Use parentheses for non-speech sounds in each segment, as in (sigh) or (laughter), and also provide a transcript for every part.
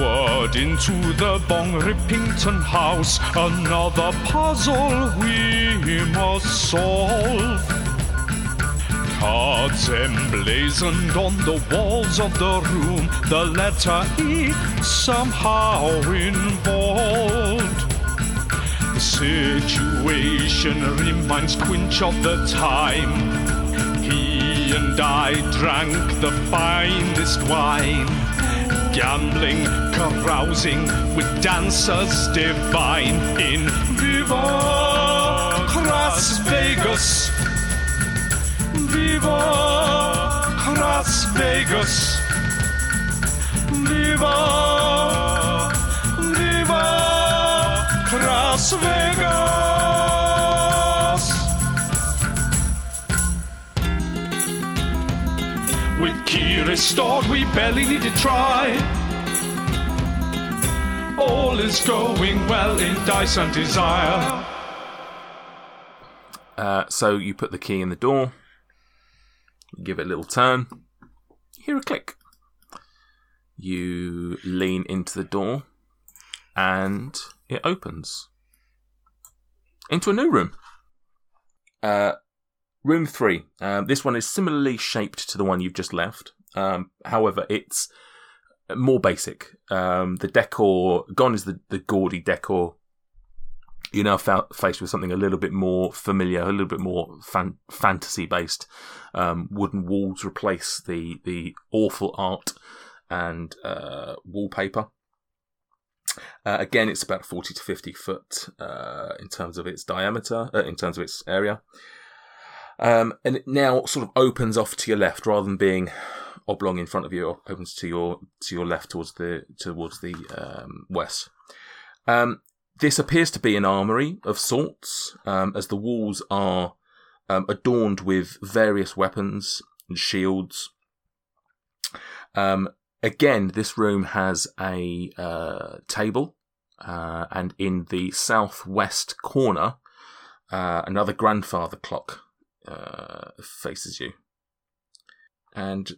Onward into the Bong Rippington house, another puzzle we must solve. Cards emblazoned on the walls of the room, the letter E somehow involved. The situation reminds Quinch of the time he and I drank the finest wine. Gambling, carousing with dancers divine in Viva Las Vegas. Viva Las Vegas. Viva, Viva Las Vegas. Restored, we barely need to try. All is going well in Dice and Desire. Uh, so you put the key in the door, give it a little turn, you hear a click. You lean into the door, and it opens into a new room. Uh, room three. Um, this one is similarly shaped to the one you've just left. Um, however, it's more basic. Um, the decor gone is the, the gaudy decor you're now fa- faced with something a little bit more familiar, a little bit more fan- fantasy based. Um, wooden walls replace the the awful art and uh, wallpaper. Uh, again, it's about 40 to 50 foot uh, in terms of its diameter, uh, in terms of its area. Um, and it now sort of opens off to your left rather than being oblong in front of you. Opens to your to your left towards the towards the um, west. Um, this appears to be an armory of sorts, um, as the walls are um, adorned with various weapons and shields. Um, again, this room has a uh, table, uh, and in the southwest corner, uh, another grandfather clock uh, faces you. And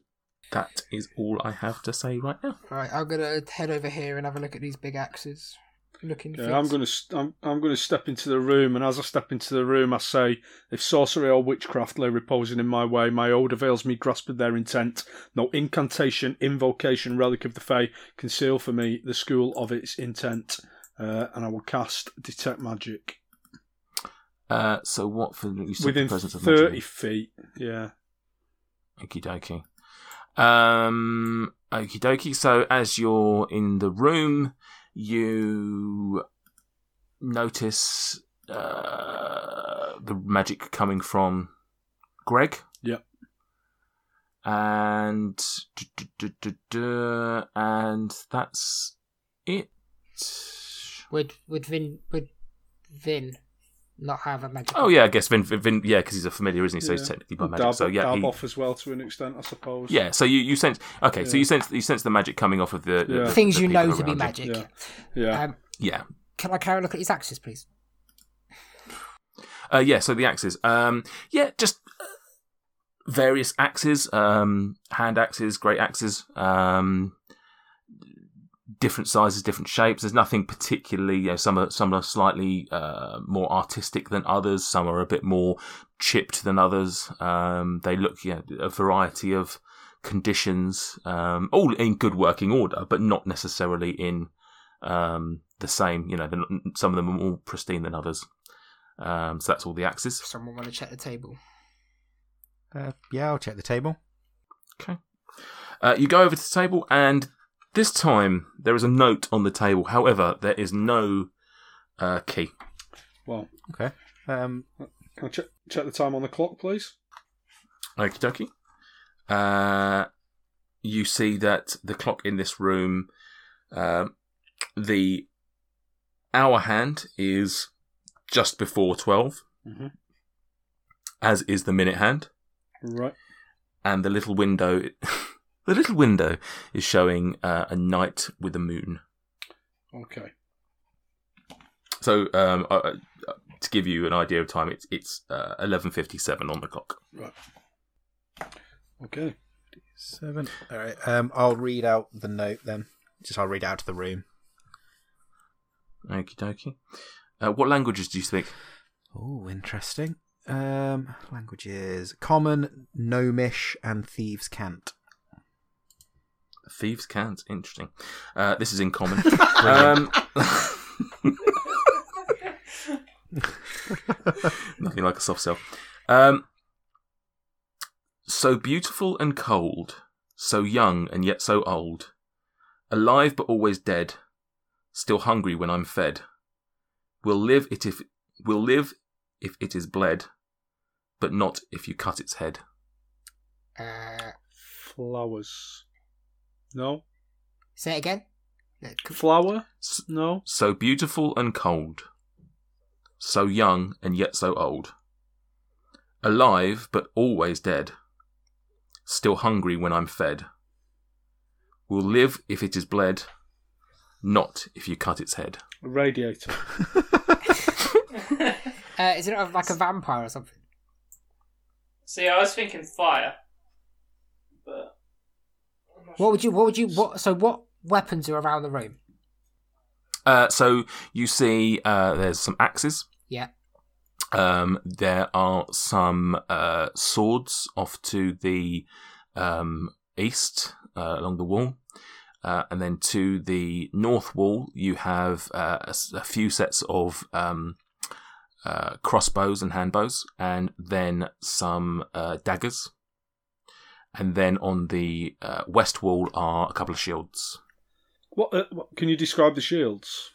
that is all I have to say right now. Right, I'm gonna head over here and have a look at these big axes. Looking. Yeah, I'm going to I'm, I'm going to step into the room, and as I step into the room, I say, "If sorcery or witchcraft lay reposing in my way, my old avails me grasp of their intent. No incantation, invocation, relic of the Fae conceal for me the school of its intent." Uh, and I will cast detect magic Uh, so what for you said within the presence of thirty magic? feet. Yeah. Okie dokie. Um, okie dokie. So as you're in the room, you notice uh, the magic coming from Greg. Yep. And duh, duh, duh, duh, duh, and that's it. Would would Vin would Vin not have a magic? Oh yeah, I guess Vin. Vin yeah, because he's a familiar, isn't he? So he's Yeah. technically by magic. Dab, so yeah, dab he- off as well to an extent, I suppose. Yeah, so you, you sense okay, so you sense you sense the magic coming off of the, the- Yeah. the Things the you know to be around you. magic. Yeah. Yeah. Um, Yeah, can I carry a look at his axes, please? uh, yeah. So the axes, um, yeah, just uh, various axes, um, hand axes, great axes, um, different sizes, different shapes. There's nothing particularly. You know, some are some are slightly uh, more artistic than others. Some are a bit more chipped than others. Um, they look yeah, a variety of conditions, um, all in good working order, but not necessarily in um, the same. You know, some of them are more pristine than others. Um, so that's all the axes. Someone want to check the table? Uh, yeah, I'll check the table. Okay. Uh, you go over to the table, and this time there is a note on the table. However, there is no uh, key. Well, Okay. Um, can I check, check the time on the clock, please? Okie dokie. Uh, you see that the clock in this room, um, the hour hand is just before 12, Mm-hmm. as is the minute hand. Right. and the little window (laughs) the little window is showing uh, a night with a moon Okay. so um, uh, uh, to give you an idea of time it's it's uh, 11.57 on the clock Right. Okay. seven. All right. Um, I'll read out the note then. just I'll read out to the room. Okie dokie. Uh, what languages do you speak? Oh, interesting. Um, languages: Common, Gnomish, and Thieves' Cant. Thieves can't. Interesting. Uh, this is in common. (laughs) um, (laughs) nothing like a soft sell. Um, so beautiful and cold, so young and yet so old, alive but always dead, still hungry when I'm fed. Will live it if will live if it is bled, but not if you cut its head. Uh, Flowers. No. say it again. Flower? No. So beautiful and cold, so young and yet so old, alive but always dead, still hungry when I'm fed. Will live if it is bled, not if you cut its head. A radiator. (laughs) (laughs) Uh, is it like a vampire or something? See, I was thinking fire, but I'm not What would you? What would you? What? So what weapons are around the room? Uh, so you see, uh, there's some axes. Yeah. Um, there are some uh, swords off to the um, east uh, along the wall. Uh, and then to the north wall, you have uh, a, a few sets of um, uh, crossbows and handbows, and then some uh, daggers. And then on the uh, west wall are a couple of shields. What, uh, what? Can you describe the shields?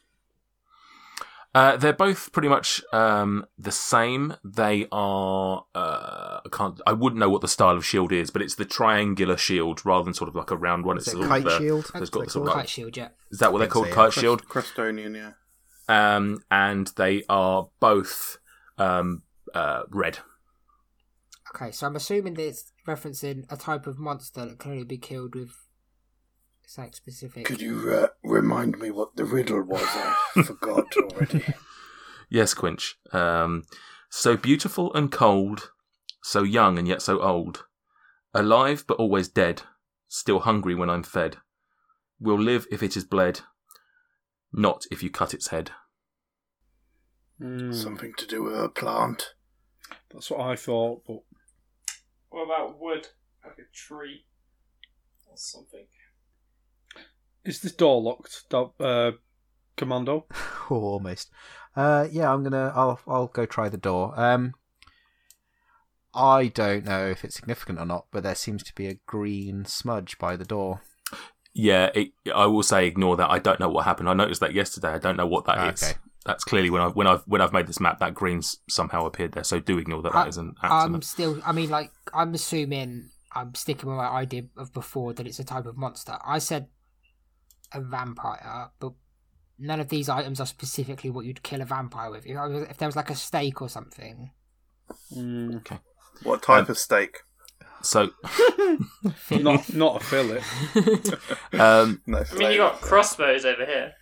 Uh, they're both pretty much um, the same. They are. Uh, I can't. I wouldn't know what the style of shield is, but it's the triangular shield rather than sort of like a round one. Is It's a kite of, uh, shield? It's got the sort of Kite shield, yeah. is that what they're called? yeah. Kite Crest- shield. Crestonian, yeah. Um, and they are both um, uh, red. Okay, so I'm assuming that it's referencing a type of monster that can only be killed with something specific. Could you uh, remind me what the riddle was? I (laughs) forgot already. Yes, Quinch. Um, so beautiful and cold, so young and yet so old, alive but always dead, still hungry when I'm fed. Will live if it is bled, not if you cut its head. Hmm, Something to do with a plant. That's what I thought, but What about wood? Like a tree or something. is this door locked, Do- uh, Commando? (laughs) Oh, almost. Uh, yeah, I'm gonna. I'll. I'll go try the door. Um, I don't know if it's significant or not, but there seems to be a green smudge by the door. Yeah, it, I will say ignore that. I don't know what happened. I noticed that yesterday. I don't know what that is. Okay. That's clearly when I when I've when I've made this map, that green's somehow appeared there. So do ignore that. I- that is an I'm still. I mean, like, I'm assuming I'm sticking with my idea of before that it's a type of monster. I said a vampire, but none of these items are specifically what you'd kill a vampire with. If, was, if there was like a steak or something, Okay. What type Um, of steak? So (laughs) not not a fillet. (laughs) um, No, I mean, you got crossbows over here.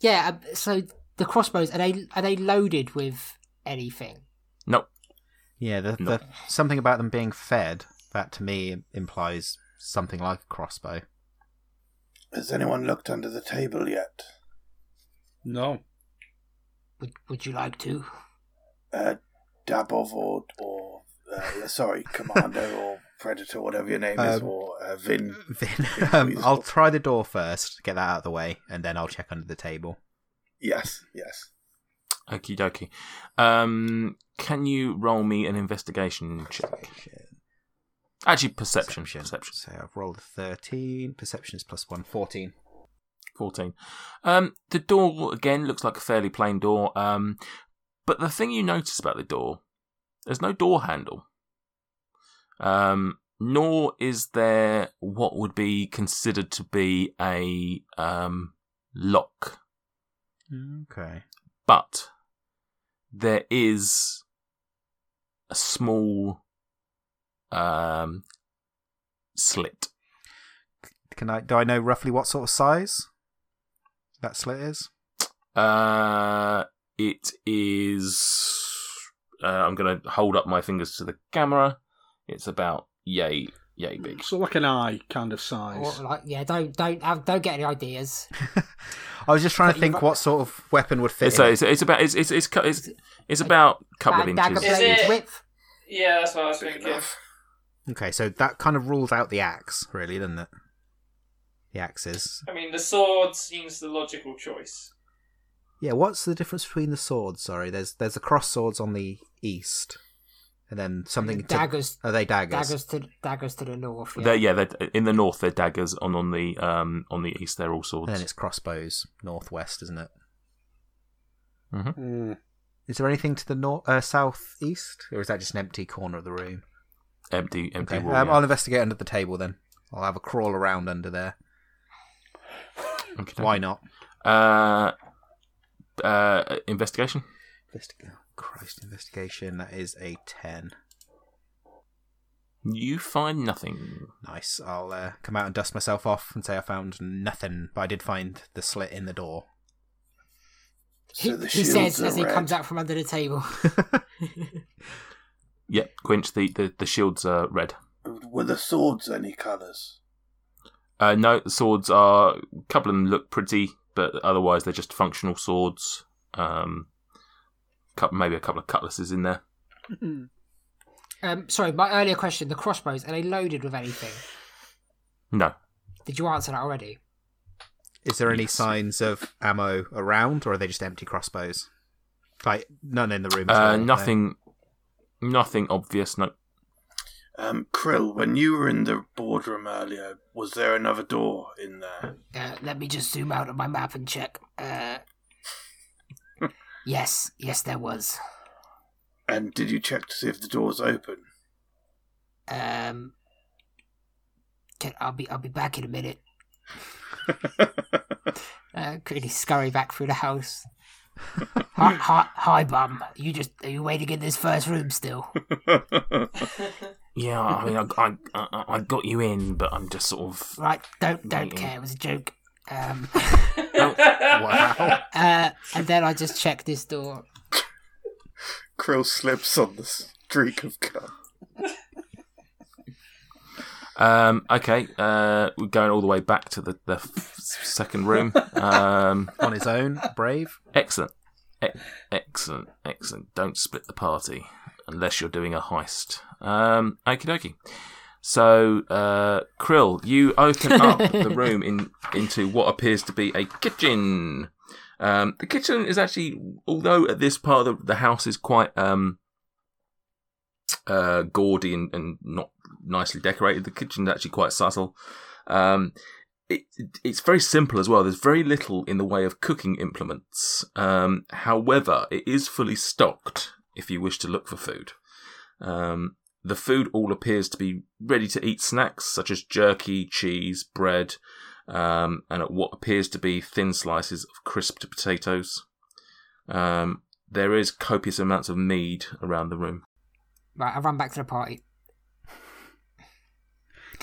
yeah. uh, So the crossbows are they are they loaded with anything? no, Yeah, the, No. the something about them being fed. That to me implies something like a crossbow. Has anyone looked under the table yet? No. Would Would you like to? Uh, Dabov or, or uh, sorry, (laughs) Commando or Predator, whatever your name is, Um, or uh, Vin. Then, Yeah, um. I'll try the door first, get that out of the way, and then I'll check under the table. Yes, yes. okie dokie. Um, can you roll me an investigation check? Actually, perception. Perception. So I've rolled a 13. Perception is plus 1. 14. 14. Um, the door, again, looks like a fairly plain door. Um, but the thing you notice about the door, there's no door handle. Um, nor is there what would be considered to be a um, lock. Okay. But there is a small um, slit. Can I? Do I know roughly what sort of size that slit is? Uh, it is. Uh, I'm going to hold up my fingers to the camera. It's about yay yay mm, big. So like an eye kind of size. Or like, yeah, don't don't have, don't get any ideas. (laughs) I was just trying to think you've- what sort of weapon would fit. It's, in it's, it's about it's it's it's, cu- it's, it's about a couple of Bag- dagger inches. Is it- width. Yeah, that's what I was thinking. Okay, so that kind of rules out the axe, really, doesn't it? The axes. I mean, the sword seems the logical choice. Yeah, what's the difference between the swords? Sorry, there's there's the cross swords on the east, and then something. To, Daggers. are they daggers? Daggers to daggers to the north. Yeah. They're, yeah, they're, in the north they're daggers, and on the um on the east they're all swords. And then it's crossbows northwest, isn't it? Mm. Is there anything to the north, uh, southeast, or is that just an empty corner of the room? empty, empty Okay, wall. um, yeah. I'll investigate under the table then. I'll have a crawl around under there. Okay. Why not? Uh, uh, investigation. Investig- oh, Christ, investigation. That is a ten. You find nothing. Nice. I'll uh, come out and dust myself off and say I found nothing, but I did find the slit in the door. he, So the he says are as he comes out from under the table. (laughs) Yep, Quinch. The, the, the shields are red. Were the swords any colours? Uh, no, the swords are. A couple of them look pretty, but otherwise they're just functional swords. Um, couple, maybe a couple of cutlasses in there. um, sorry, my earlier question: the crossbows are they loaded with anything? No, Did you answer that already? Is there any Yes. signs of ammo around, or are they just empty crossbows? Like none in the room. at uh, all, no? nothing. Nothing obvious. No. Um, Krill, when you were in the boardroom earlier, was there another door in there? Uh, let me just zoom out on my map and check. Uh, yes, yes, there was. And did you check to see if the door's open? Um, can, I'll be I'll be back in a minute. (laughs) Uh, quickly scurry back through the house. hi, (laughs) hi, hi, bum. You just are you waiting in this first room still? Yeah, I mean, I, I, I, I got you in, but I'm just sort of. Right, don't don't Waiting. care. It was a joke. Um, Wow. (laughs) uh, and then I just check this door. Krill slips on the streak of cum. Um, okay, uh, we're going all the way back to the, the f- second room. Um, (laughs) On his own, brave. excellent. E- excellent, excellent. Don't split the party unless you're doing a heist. Um, okie dokie. So, uh, Krill, you open up the (laughs) room in into what appears to be a kitchen. Um, the kitchen is actually, although at this part of the, the house is quite um, uh, gaudy and, and not nicely decorated, the kitchen is actually quite subtle. Um, it, it's very simple as well. There's very little in the way of cooking implements. Um, however, it is fully stocked if you wish to look for food. Um, the food all appears to be ready to eat snacks such as jerky, cheese, bread, um, and what appears to be thin slices of crisped potatoes. Um, there is copious amounts of mead around the room. Right, I run back to the party.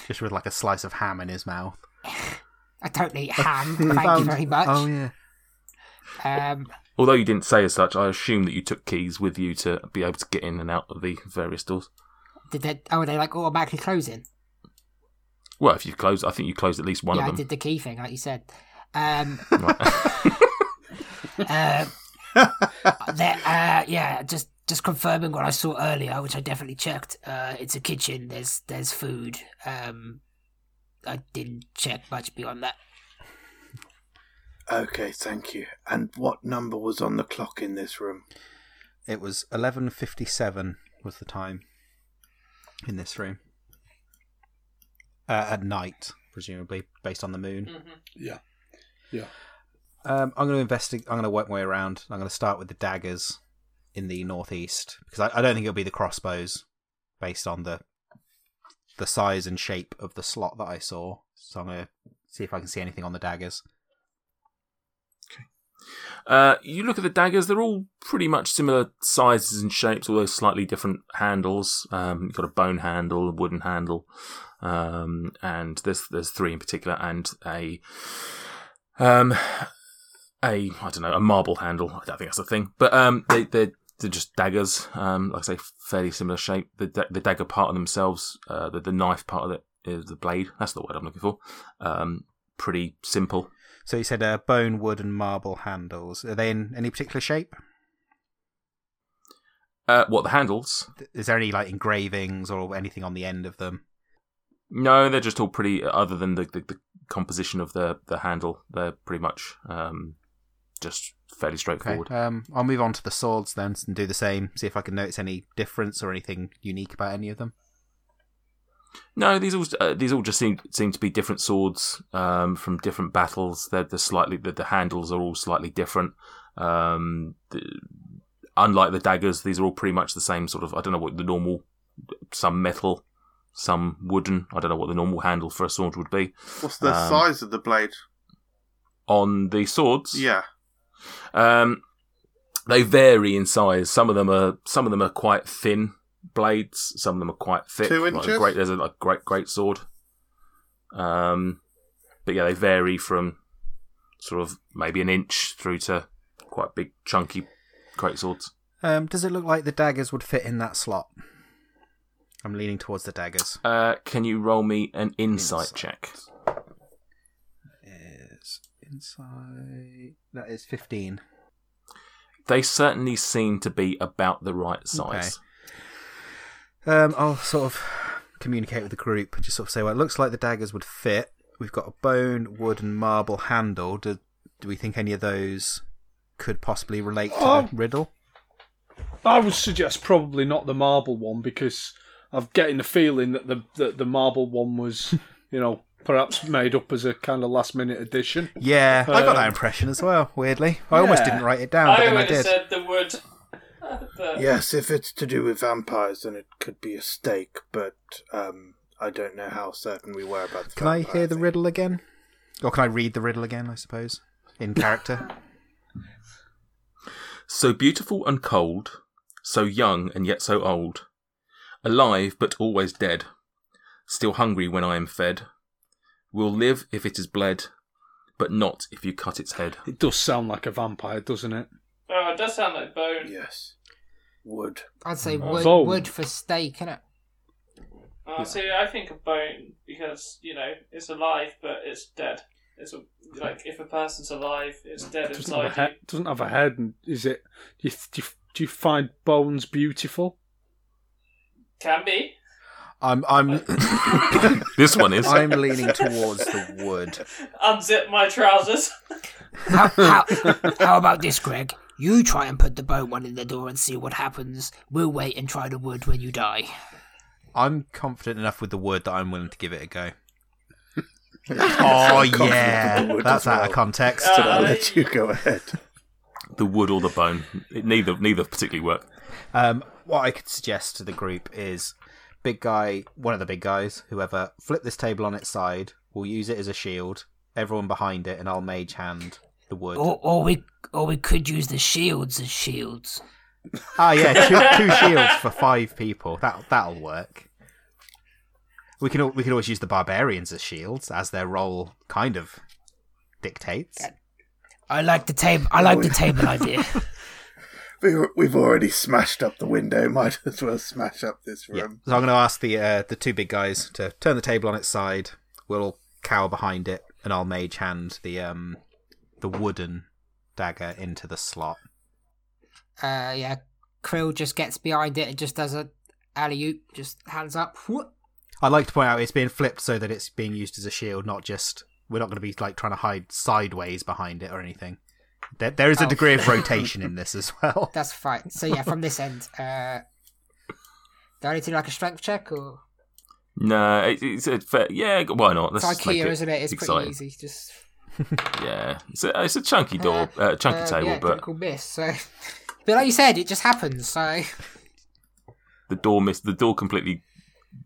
Just with like a slice of ham in his mouth. (sighs) I don't eat (laughs) ham. We thank you very much. Oh yeah. Um, Although you didn't say as such, I assume that you took keys with you to be able to get in and out of the various doors. Did they? Oh, are they like automatically closing? Well, if you close, I think you closed at least one yeah, of I them. did the key thing, like you said. Um, (laughs) (laughs) uh, uh, yeah, just just confirming what I saw earlier, which I definitely checked. Uh, it's a kitchen. There's there's food. Um, I didn't check much beyond that. Okay, thank you. And what number was on the clock in this room? It was eleven fifty seven was the time in this room. Uh, at night, presumably, based on the moon. Mhm. Yeah. Yeah. Um, I'm going to investigate. I'm going to work my way around. I'm going to start with the daggers in the northeast because I, I don't think it'll be the crossbows, based on the the size and shape of the slot that I saw. So I'm going to see if I can see anything on the daggers. Uh, you look at the daggers; they're all pretty much similar sizes and shapes, although slightly different handles. Um, you've got a bone handle, a wooden handle, um, and there's there's three in particular, and a um, a I don't know a marble handle. I don't think that's a thing, but um, they they they're just daggers. Um, like I say, fairly similar shape. The da- the dagger part of themselves, uh, the the knife part of it is the blade. That's the word I'm looking for. Um, pretty simple. So you said uh, bone, wood, and marble handles. Are they in any particular shape? Uh, what the handles? Is there any like engravings or anything on the end of them? No, they're just all pretty. Other than the, the, the composition of the the handle, they're pretty much um, just fairly Okay. straightforward. Um, I'll move on to the swords then and do the same. See if I can notice any difference or anything unique about any of them. No, these all uh, these all just seem seem to be different swords um, from different battles. They're, they're slightly the, the handles are all slightly different. Um, the, unlike the daggers, these are all pretty much the same sort of. I don't know what the normal, some metal, some wooden. I don't know what the normal handle for a sword would be. What's the Um, size of the blade? On the swords, Yeah. Um, they vary in size. Some of them are some of them are quite thin blades. Some of them are quite thick. Two Like, inches? great. There's a like, great great sword. Um, but yeah, they vary from sort of maybe an inch through to quite big chunky great swords. Um, does it look like the daggers would fit in that slot? I'm leaning towards the daggers. Uh, can you roll me an insight Insight. check? Is inside that is fifteen. They certainly seem to be about the right size. Um, I'll sort of communicate with the group just sort of say, well, it looks like the daggers would fit. We've got a bone, wood, and marble handle. Do, do we think any of those could possibly relate to Oh. the riddle? I would suggest probably not the marble one because I'm getting the feeling that the that the marble one was, (laughs) you know, perhaps made up as a kind of last minute addition. Yeah, I got that Um, impression as well. Weirdly, I almost didn't write it down, but I then I did. said the wood. (laughs) but Yes, if it's to do with vampires, then it could be a stake, but um, I don't know how certain we were about the Can I vampire hear the thing. riddle again? Or can I read the riddle again? I suppose in character. (laughs) So beautiful and cold, so young and yet so old, alive but always dead, still hungry when I am fed, will live if it is bled, but not if you cut its head. It does sound like a vampire, doesn't it? oh, it does sound like bone. Yes. Wood. I'd say Uh, wood, bone. wood for stake, innit? Uh, See, I think of bone because you know it's alive, but it's dead. It's a, like if a person's alive, it's dead It doesn't have a inside head. Doesn't have a head. And is it? Do you, do you, do you find bones beautiful? Can be. I'm I'm (laughs) This one is. I'm leaning towards the wood. (laughs) Unzip my trousers. How, how, how about this, Greg? You try and put the bone one in the door and see what happens. We'll wait and try the wood when you die. I'm confident enough with the wood that I'm willing to give it a go. (laughs) Oh yeah, with the wood that's as out well. of context. Uh, I'll let you go ahead. the wood or the bone. It, neither neither particularly work. Um, what I could suggest to the group is big guy, one of the big guys, whoever, flip this table on its side. We'll use it as a shield. Everyone behind it, and I'll mage hand the wood. Or, or we, or we could use the shields as shields. Ah, yeah, two, two shields for five people. That that'll work. We can we can always use the barbarians as shields, as their role kind of dictates. I like the table. I like the table (laughs) idea. We, we've already smashed up the window. Might as well smash up this Yeah. room. So I'm going to ask the uh, the two big guys to turn the table on its side. We'll all cower behind it, and I'll mage hand the um the wooden dagger into the slot. Uh, yeah. Krill just gets behind it and just does a alley oop, just hands up. Whoop. I'd like to point out it's being flipped so that it's being used as a shield, not just we're not going to be like trying to hide sideways behind it or anything. There, there is a Oh. degree of (laughs) rotation in this as well. That's fine. So yeah, from this end, uh, do I need to do like a strength check or No, it, it's a fair, yeah. Why not? Let's it's make IKEA, it isn't it? It's exciting. pretty easy. Just (laughs) Yeah, it's a, it's a chunky door, uh, chunky uh, table, yeah, but critical miss. So, (laughs) but like you said, it just happens. So the door miss the door completely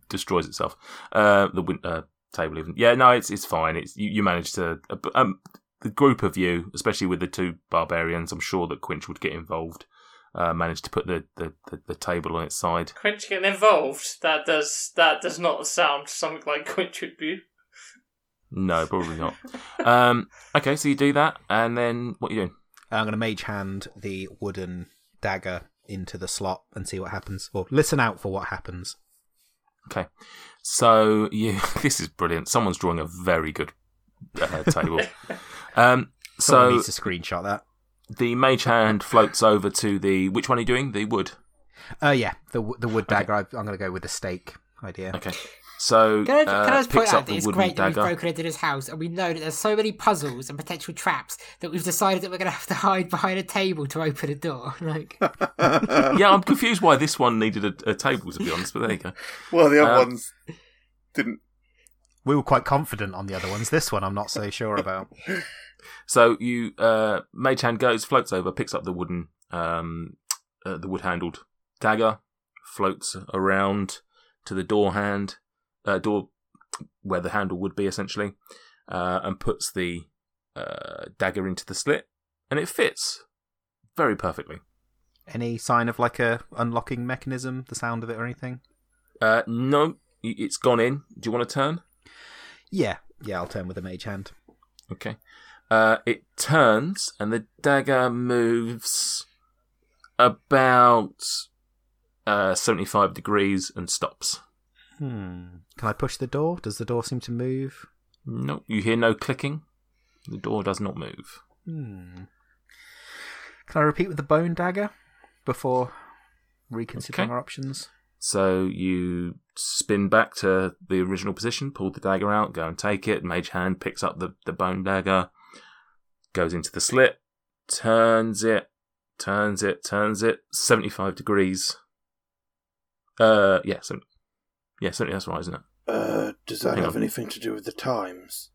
destroys itself. Uh, the win- uh, table even. Yeah, no, it's it's fine. It's you, you managed to uh, um the group of you, especially with the two barbarians. I'm sure that Quinch would get involved. Uh, managed to put the, the, the, the table on its side. Quinch getting involved. That does that does not sound something like Quinch would be. No, probably not. um, okay, so you do that, and then what are you doing? I'm going to mage hand the wooden dagger into the slot and see what happens, or listen out for what happens. Okay, so you (laughs) this is brilliant. Someone's drawing a very good uh, table. (laughs) um, Someone so needs to screenshot that. the mage hand floats over to the which one are you doing? The wood. Uh, yeah, the the wood dagger. I, I'm going to go with the stake idea. Okay, so Can I, uh, can I just point out that it's wooden great that we've broken into this house and we know that there's so many puzzles and potential traps that we've decided that we're going to have to hide behind a table to open a door. (laughs) Like, (laughs) yeah, I'm confused why this one needed a, a table to be honest, but there you go. well, the other Uh, ones didn't. We were quite confident on the other ones. This one, I'm not so sure about. So you, uh, mage hand goes, floats over, picks up the wooden, um, uh, the wood handled dagger, floats around to the door hand, uh, door where the handle would be essentially, uh, and puts the uh, dagger into the slit, and it fits very perfectly. Any sign of like a unlocking mechanism, the sound of it or anything? Uh, no, it's gone in. Do you want to turn? Yeah, yeah. I'll turn with the mage hand. Okay. Uh, it turns and the dagger moves about uh, 75 degrees and stops. Hmm. Can I push the door? Does the door seem to move? No, you hear no clicking. The door does not move. Hmm. Can I repeat with the bone dagger before reconsidering Okay. our options? So you spin back to the original position, pull the dagger out, go and take it. Mage hand picks up the, the bone dagger, goes into the slit, turns it, turns it, turns it, 75 degrees. Uh, yeah, so, yeah, 70, that's right, isn't it? Uh, does that Hang have on. anything to do with the times?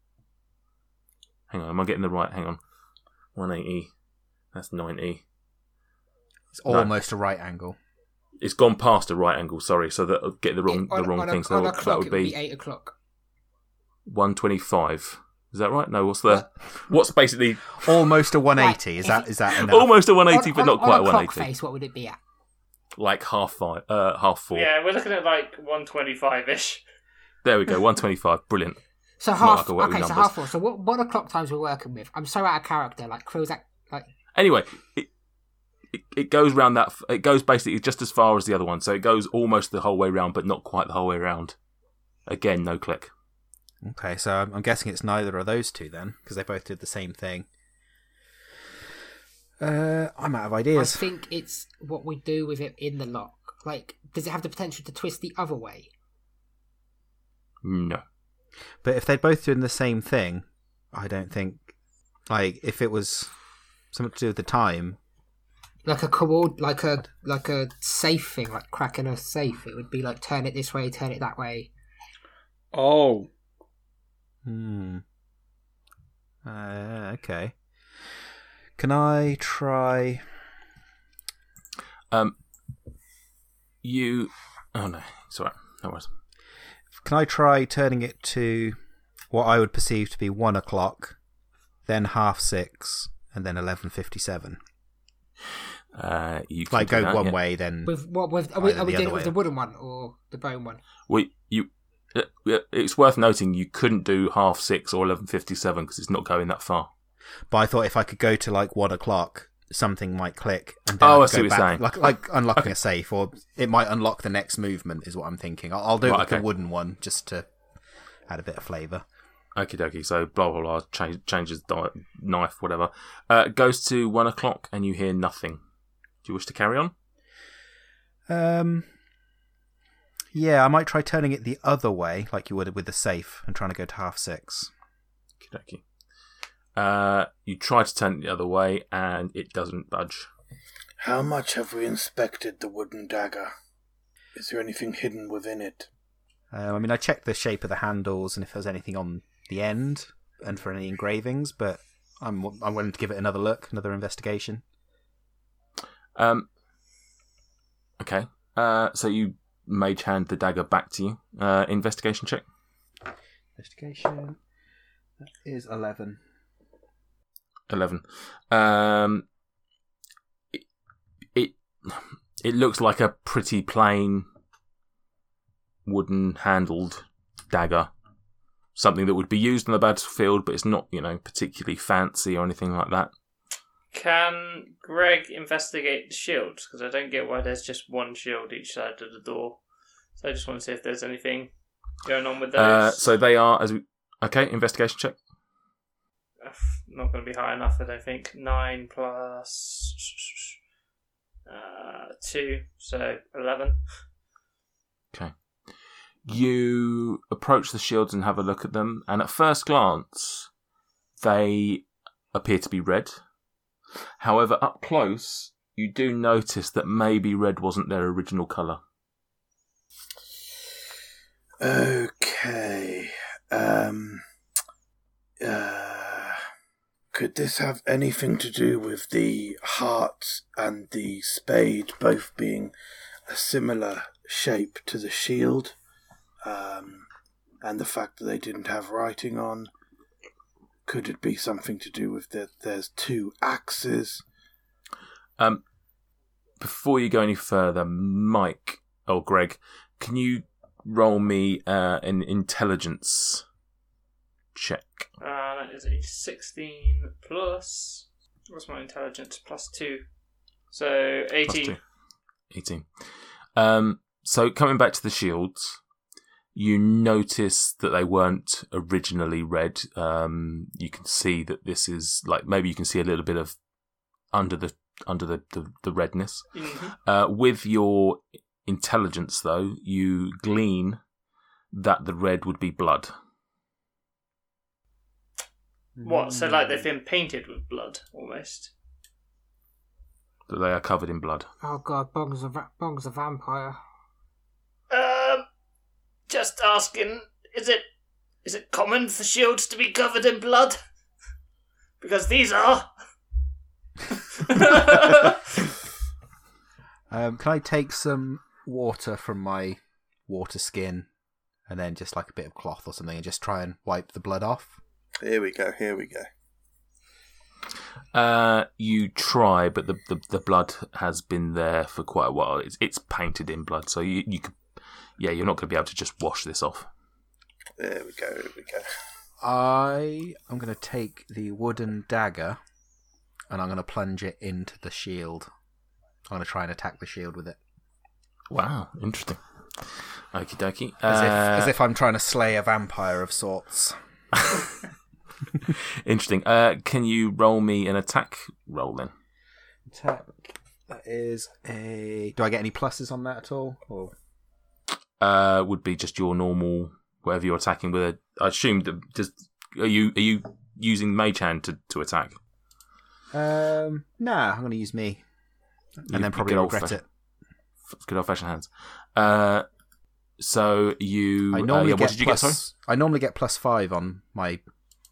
Hang on, am I getting the right? Hang on. 180. That's 90. It's No. almost a right angle. It's gone past a right angle, sorry, so that I'll get the wrong on, the wrong on thing. A, So on a that clock, would it would be be 8 o'clock. 125. Is that right? No, what's the what's basically Almost a 180. Right, Is if that you- is that enough? almost a 180 on, but not on- quite on a a clock 180. face, what would it be at? Like half five uh half 4. Yeah, we're looking at like 125 ish. There we go. 125. Brilliant. (laughs) So half. like I work with okay, so half four. So what? What o'clock times we're working with? I'm so out of character. Like Quill's act. Like Anyway, it, it it goes round that it goes basically just as far as the other one. So it goes almost the whole way round but not quite the whole way round. Again, no click. Okay, so I'm, I'm guessing it's neither of those two then, because they both did the same thing. Uh, I'm out of ideas. I think it's what we do with it in the lock. Like, does it have the potential to twist the other way? No. But if they're both doing the same thing, I don't think. Like, if it was something to do with the time, Like a coord, like a like a safe thing, like cracking a safe. It would be like turn it this way, turn it that way. Oh, hmm. Uh, okay. Can I try? Um you Oh no. It's alright. No worries. Can I try turning it to what I would perceive to be one o'clock, then half six, and then eleven fifty-seven? Uh you can Like go that, one yeah. way, then With what? With are we, are we doing it with the wooden one or the bone one? We you uh, it's worth noting you couldn't do half six or eleven fifty seven because it's not going that far. But I thought if I could go to like one o'clock, something might click. And then Oh, I, I see go what you're back, saying. Like, like unlocking a safe, or it might unlock the next movement. Is what I'm thinking. I'll, I'll do Right, with okay. the wooden one just to add a bit of flavour. Okie dokie. So blah blah blah. Change, changes di- knife, whatever. Uh, goes to one o'clock and you hear nothing. Do you wish to carry on? Um, yeah, I might try turning it the other way, like you would with the safe, and trying to go to half six. Okie dokie. Uh, you try to turn it the other way and it doesn't budge. How much have we inspected the wooden dagger? Is there anything hidden within it? Um, I mean, I checked the shape of the handles and if there's anything on the end, and for any engravings, but I'm I'm willing to give it another look, another investigation. Um. Okay. Uh, so you mage hand the dagger back to you. Uh, investigation check. Investigation. That is eleven. Eleven. Um. It, it it looks like a pretty plain wooden handled dagger. Something that would be used on the battlefield, but it's not, you know, particularly fancy or anything like that. Can Greg investigate the shields? Because I don't get why there's just one shield each side of the door. So I just want to see if there's anything going on with those. Uh, so they are as we okay. Investigation check. Uh, Not going to be high enough, I don't think. Nine plus uh, two, so eleven. Okay. You approach the shields and have a look at them, and at first glance, they appear to be red. However, up close, you do notice that maybe red wasn't their original colour. Okay. Um. Uh, could this have anything to do with the heart and the spade both being a similar shape to the shield? Um, and the fact that they didn't have writing on? Could it be something to do with that there's two axes? Um, before you go any further, Mike or Greg, can you roll me uh, an intelligence check? Uh, that is a 16 plus. What's my intelligence? Plus 2. So Plus 18. two. 18. Um, so coming back to the shields, you notice that they weren't originally red. Um, you can see that this is like maybe you can see a little bit of under the under the, the, the redness. Mhm. Uh, with your intelligence, though, you glean that the red would be blood. What? So, like, they've been painted with blood, almost. That they are covered in blood. Oh god, Bong's a va- Bong's a vampire. Um, just asking, is it is it common for shields to be covered in blood? (laughs) Because these are. (laughs) Um, can I take some water from my water skin and then just like a bit of cloth or something and just try and wipe the blood off? Here we go. Here we go. Uh, you try, but the, the, the blood has been there for quite a while. It's it's painted in blood, so you you could, yeah, you're not going to be able to just wash this off. There we go. Here we go. I am going to take the wooden dagger and I'm going to plunge it into the shield. I'm going to try and attack the shield with it. Wow, interesting. Okie dokie. As, Uh, if, as if I'm trying to slay a vampire of sorts. (laughs) (laughs) interesting. Uh, can you roll me an attack roll then? Attack. That is a. Do I get any pluses on that at all? Or Uh, would be just your normal whatever you're attacking with. A, I assume that just are you are you using mage hand to, to attack? um, nah, I'm going to use me, You- and then probably regret it. Good old fashioned hands. Uh, so you. I uh, normally yeah, get what did you plus, get? Sorry. I normally get plus five on my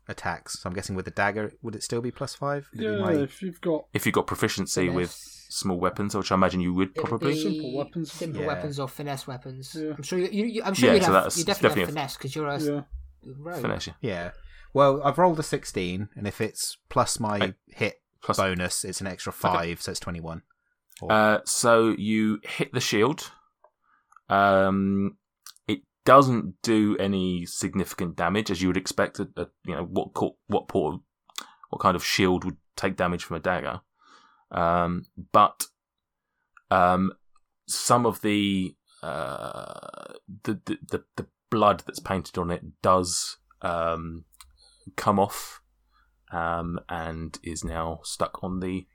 attacks. So I'm guessing with the dagger, would it still be plus five? Would Yeah, my- if you've got If you've got proficiency with small weapons, which I imagine you would It would probably. be Simple weapons. simple Yeah. weapons or finesse weapons. Yeah. I'm sure you. you, you I'm sure Yeah, you'd so have. You definitely, definitely a- have finesse because you're a yeah. rogue. Finesse, yeah. Yeah. Well, I've rolled a 16, and if it's plus my Right. hit Plus- bonus, it's an extra five, so it's 21. Or- Uh, so you hit the shield. Um, it doesn't do any significant damage as you would expect. A, a- you know what co- what port, what kind of shield would take damage from a dagger. Um, but um, some of the, uh, the, the the the blood that's painted on it does um, come off, um, and is now stuck on the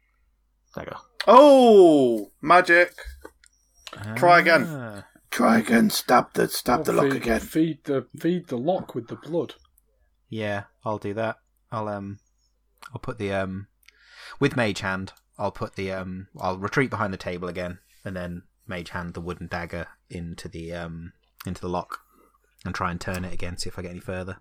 dagger. Oh, magic! try again. Ah. Try again. Stab the stab the lock feed, again. Feed the feed the lock with the blood. Yeah, I'll do that. I'll um, I'll put the um, with mage hand. I'll put the um, I'll retreat behind the table again, and then mage hand the wooden dagger into the um, into the lock, and try and turn it again. See if I get any further.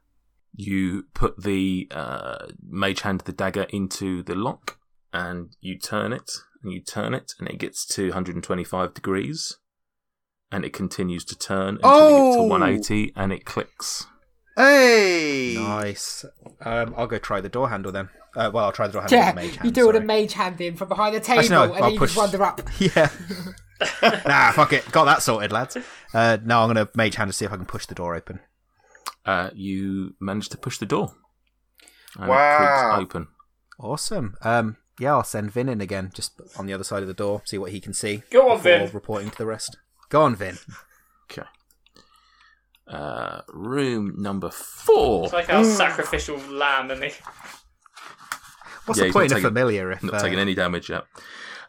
you put the uh, mage hand the dagger into the lock and you turn it and you turn it and it gets to 125 degrees and it continues to turn until it gets to Oh! 180 and it clicks Hey! Nice. Um, I'll go try the door handle then. Uh, well, I'll try the door handle Yeah, with the mage hand. you do it a mage hand in from behind the table, Actually, no, and then I'll you push- just wander up. (laughs) Yeah. (laughs) nah, fuck it. Got that sorted, lads. Uh, now I'm gonna mage hand to see if I can push the door open. uh, you managed to push the door and Wow. it open Awesome. Um, yeah, I'll send Vin in again, just on the other side of the door, see what he can see. Go on, Vin. Reporting to the rest. Go on, Vin. Okay. Uh, room number four. It's like our sacrificial lamb, and they. What's Yeah, the he's point not in a taking- familiar if Not uh, taking any damage yet.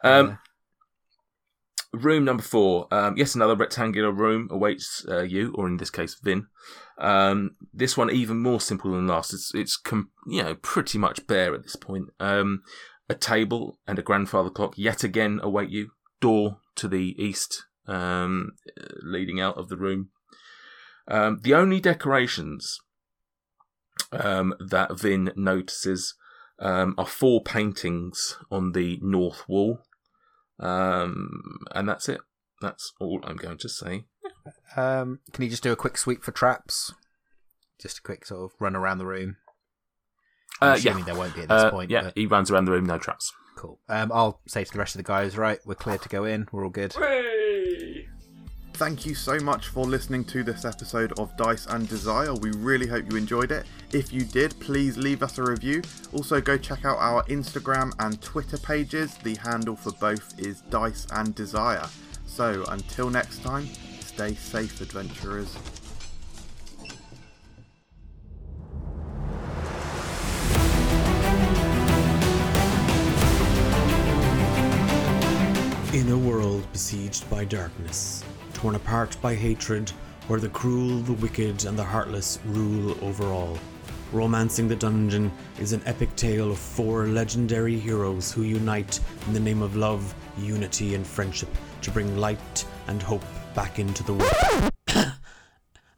Um, Yeah. Room number four. Um, yes, another rectangular room awaits uh, you, or in this case, Vin. Um, this one even more simple than last. It's it's com- you know pretty much bare at this point. Um, a table and a grandfather clock yet again await you. Door to the east, um, leading out of the room. Um, the only decorations um, that Vin notices um, are four paintings on the north wall. Um, and that's it. That's all I'm going to say. Um, can you just do a quick sweep for traps? Just a quick sort of run around the room. I'm Uh, assuming yeah. there won't be at this Uh, point. yeah, but he runs around the room, no traps. cool. Um, I'll say to the rest of the guys, right, we're clear to go in. We're all good. Hey! Thank you so much for listening to this episode of Dice and Desire. We really hope you enjoyed it. If you did, please leave us a review. Also, go check out our Instagram and Twitter pages. The handle for both is Dice and Desire. So, until next time, stay safe, adventurers. In a world besieged by darkness, torn apart by hatred, where the cruel, the wicked, and the heartless rule over all, Romancing the Dungeon is an epic tale of four legendary heroes who unite in the name of love, unity, and friendship to bring light and hope back into the world. (coughs)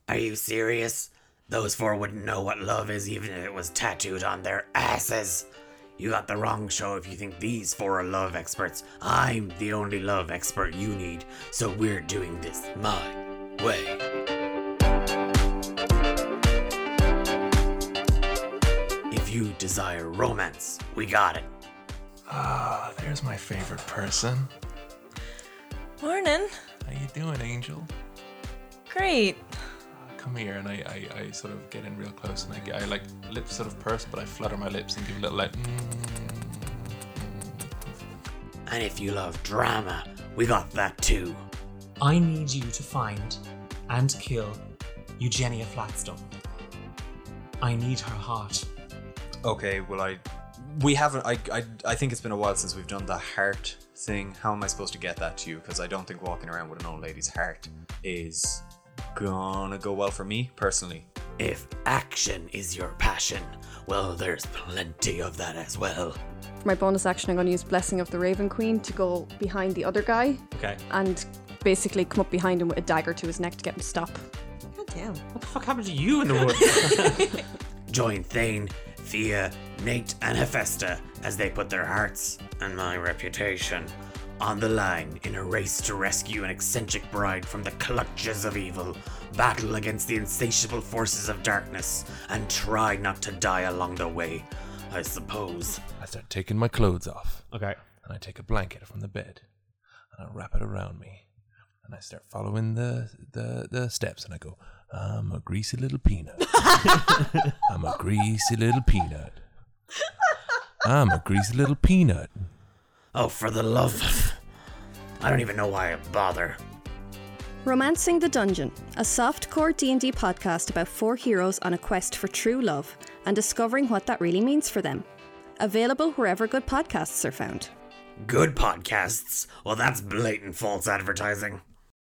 Are you serious? Those four wouldn't know what love is even if it was tattooed on their asses. You got the wrong show if you think these four are love experts. I'm the only love expert you need, so we're doing this my way. If you desire romance, we got it. Ah, there's my favorite person. Morning. How you doing, Angel? Great. Come here, and I, I, I sort of get in real close, and I, I like lips sort of purse, but I flutter my lips and give a little like. Mm, And if you love drama, we got that too. I need you to find and kill Eugenia Flatstone. I need her heart. Okay, well I we haven't I, I I think it's been a while since we've done the heart thing. How am I supposed to get that to you? Because I don't think walking around with an old lady's heart is gonna go well for me personally. If action is your passion, well, there's plenty of that as well. For my bonus action, I'm going to use Blessing of the Raven Queen to go behind the other guy Okay. and basically come up behind him with a dagger to his neck to get him to stop. God damn. What the fuck happened to you in the woods? (laughs) Join Thane, Thea, Nate, and Hephaestus as they put their hearts and my reputation on the line in a race to rescue an eccentric bride from the clutches of evil, battle against the insatiable forces of darkness, and try not to die along the way, I suppose. I start taking my clothes off. Okay. And I take a blanket from the bed, and I wrap it around me, and I start following the the, the steps, and I go, I'm a greasy little peanut. (laughs) I'm a greasy little peanut. I'm a greasy little peanut. Oh, for the love of. I don't even know why I bother. Romancing the Dungeon, a softcore D&D podcast about four heroes on a quest for true love and discovering what that really means for them. Available wherever good podcasts are found. Good podcasts? Well, that's blatant false advertising.